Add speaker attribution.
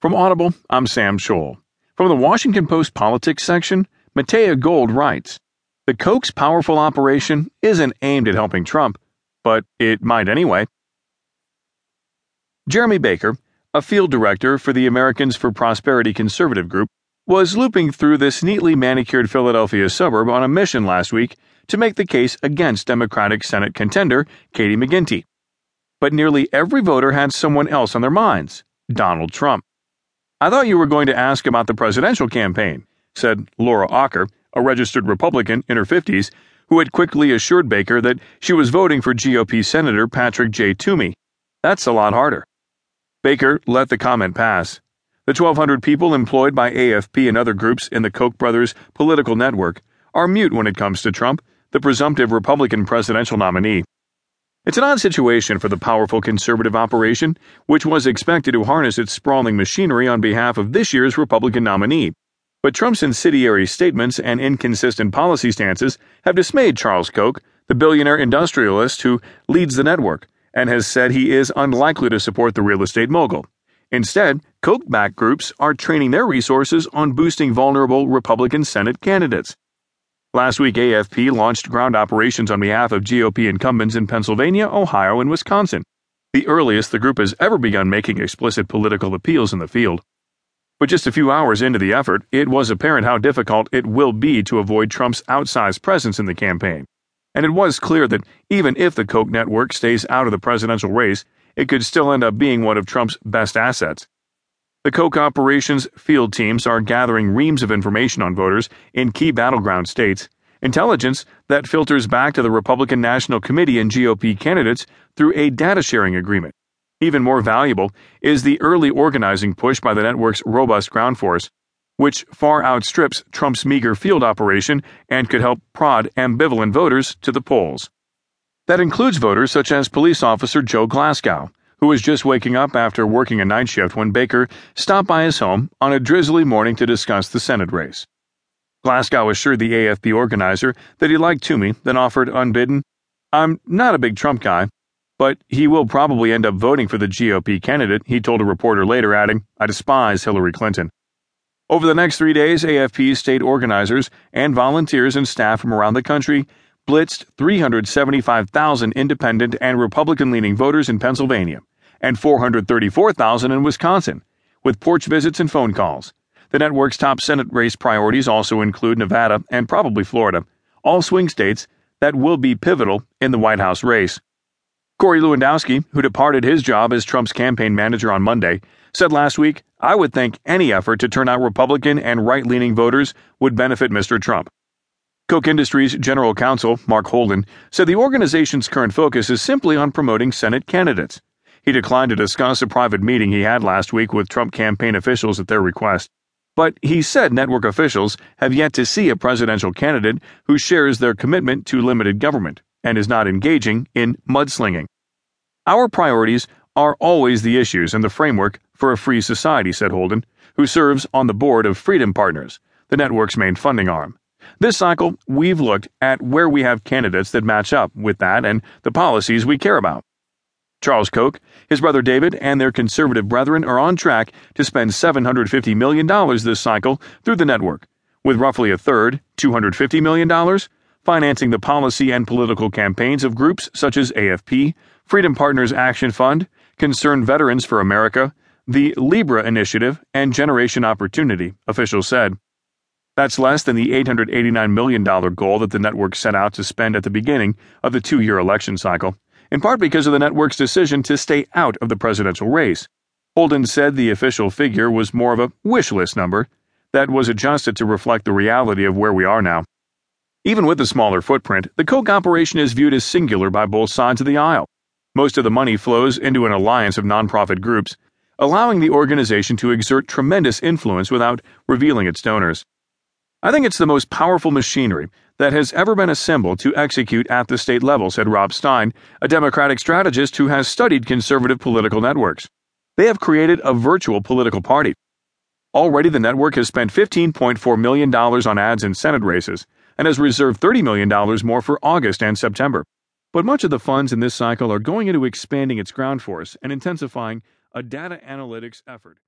Speaker 1: From Audible, I'm Sam Scholl. From the Washington Post politics section, Matea Gold writes The Koch's powerful operation isn't aimed at helping Trump, but it might anyway. Jeremy Baker, a field director for the Americans for Prosperity Conservative Group, was looping through this neatly manicured Philadelphia suburb on a mission last week to make the case against Democratic Senate contender Katie McGinty. But nearly every voter had someone else on their minds Donald Trump. I thought you were going to ask about the presidential campaign, said Laura Ocker, a registered Republican in her 50s, who had quickly assured Baker that she was voting for GOP Senator Patrick J. Toomey. That's a lot harder. Baker let the comment pass. The 1,200 people employed by AFP and other groups in the Koch brothers' political network are mute when it comes to Trump, the presumptive Republican presidential nominee. It's an odd situation for the powerful conservative operation, which was expected to harness its sprawling machinery on behalf of this year's Republican nominee. But Trump's incendiary statements and inconsistent policy stances have dismayed Charles Koch, the billionaire industrialist who leads the network, and has said he is unlikely to support the real estate mogul. Instead, Koch backed groups are training their resources on boosting vulnerable Republican Senate candidates. Last week, AFP launched ground operations on behalf of GOP incumbents in Pennsylvania, Ohio, and Wisconsin, the earliest the group has ever begun making explicit political appeals in the field. But just a few hours into the effort, it was apparent how difficult it will be to avoid Trump's outsized presence in the campaign. And it was clear that even if the Koch network stays out of the presidential race, it could still end up being one of Trump's best assets. The Koch operations field teams are gathering reams of information on voters in key battleground states, intelligence that filters back to the Republican National Committee and GOP candidates through a data sharing agreement. Even more valuable is the early organizing push by the network's robust ground force, which far outstrips Trump's meager field operation and could help prod ambivalent voters to the polls. That includes voters such as police officer Joe Glasgow who was just waking up after working a night shift when Baker stopped by his home on a drizzly morning to discuss the Senate race. Glasgow assured the AFP organizer that he liked Toomey, then offered unbidden, I'm not a big Trump guy, but he will probably end up voting for the GOP candidate, he told a reporter later, adding, I despise Hillary Clinton. Over the next three days, AFP's state organizers and volunteers and staff from around the country blitzed 375,000 independent and Republican leaning voters in Pennsylvania and 434,000 in Wisconsin, with porch visits and phone calls. The network's top Senate race priorities also include Nevada and probably Florida, all swing states that will be pivotal in the White House race. Corey Lewandowski, who departed his job as Trump's campaign manager on Monday, said last week, I would think any effort to turn out Republican and right leaning voters would benefit Mr. Trump. Koch Industries General Counsel Mark Holden said the organization's current focus is simply on promoting Senate candidates. He declined to discuss a private meeting he had last week with Trump campaign officials at their request. But he said network officials have yet to see a presidential candidate who shares their commitment to limited government and is not engaging in mudslinging. Our priorities are always the issues and the framework for a free society, said Holden, who serves on the board of Freedom Partners, the network's main funding arm. This cycle, we've looked at where we have candidates that match up with that and the policies we care about. Charles Koch, his brother David, and their conservative brethren are on track to spend $750 million this cycle through the network, with roughly a third, $250 million, financing the policy and political campaigns of groups such as AFP, Freedom Partners Action Fund, Concerned Veterans for America, the LIBRE Initiative, and Generation Opportunity, officials said. That's less than the $889 million goal that the network set out to spend at the beginning of the two year election cycle in part because of the network's decision to stay out of the presidential race. Holden said the official figure was more of a wish list number that was adjusted to reflect the reality of where we are now. Even with the smaller footprint, the Koch operation is viewed as singular by both sides of the aisle. Most of the money flows into an alliance of nonprofit groups, allowing the organization to exert tremendous influence without revealing its donors. I think it's the most powerful machinery that has ever been assembled to execute at the state level, said Rob Stein, a Democratic strategist who has studied conservative political networks. They have created a virtual political party. Already, the network has spent $15.4 million on ads in Senate races and has reserved $30 million more for August and September. But much of the funds in this cycle are going into expanding its ground force and intensifying a data analytics effort.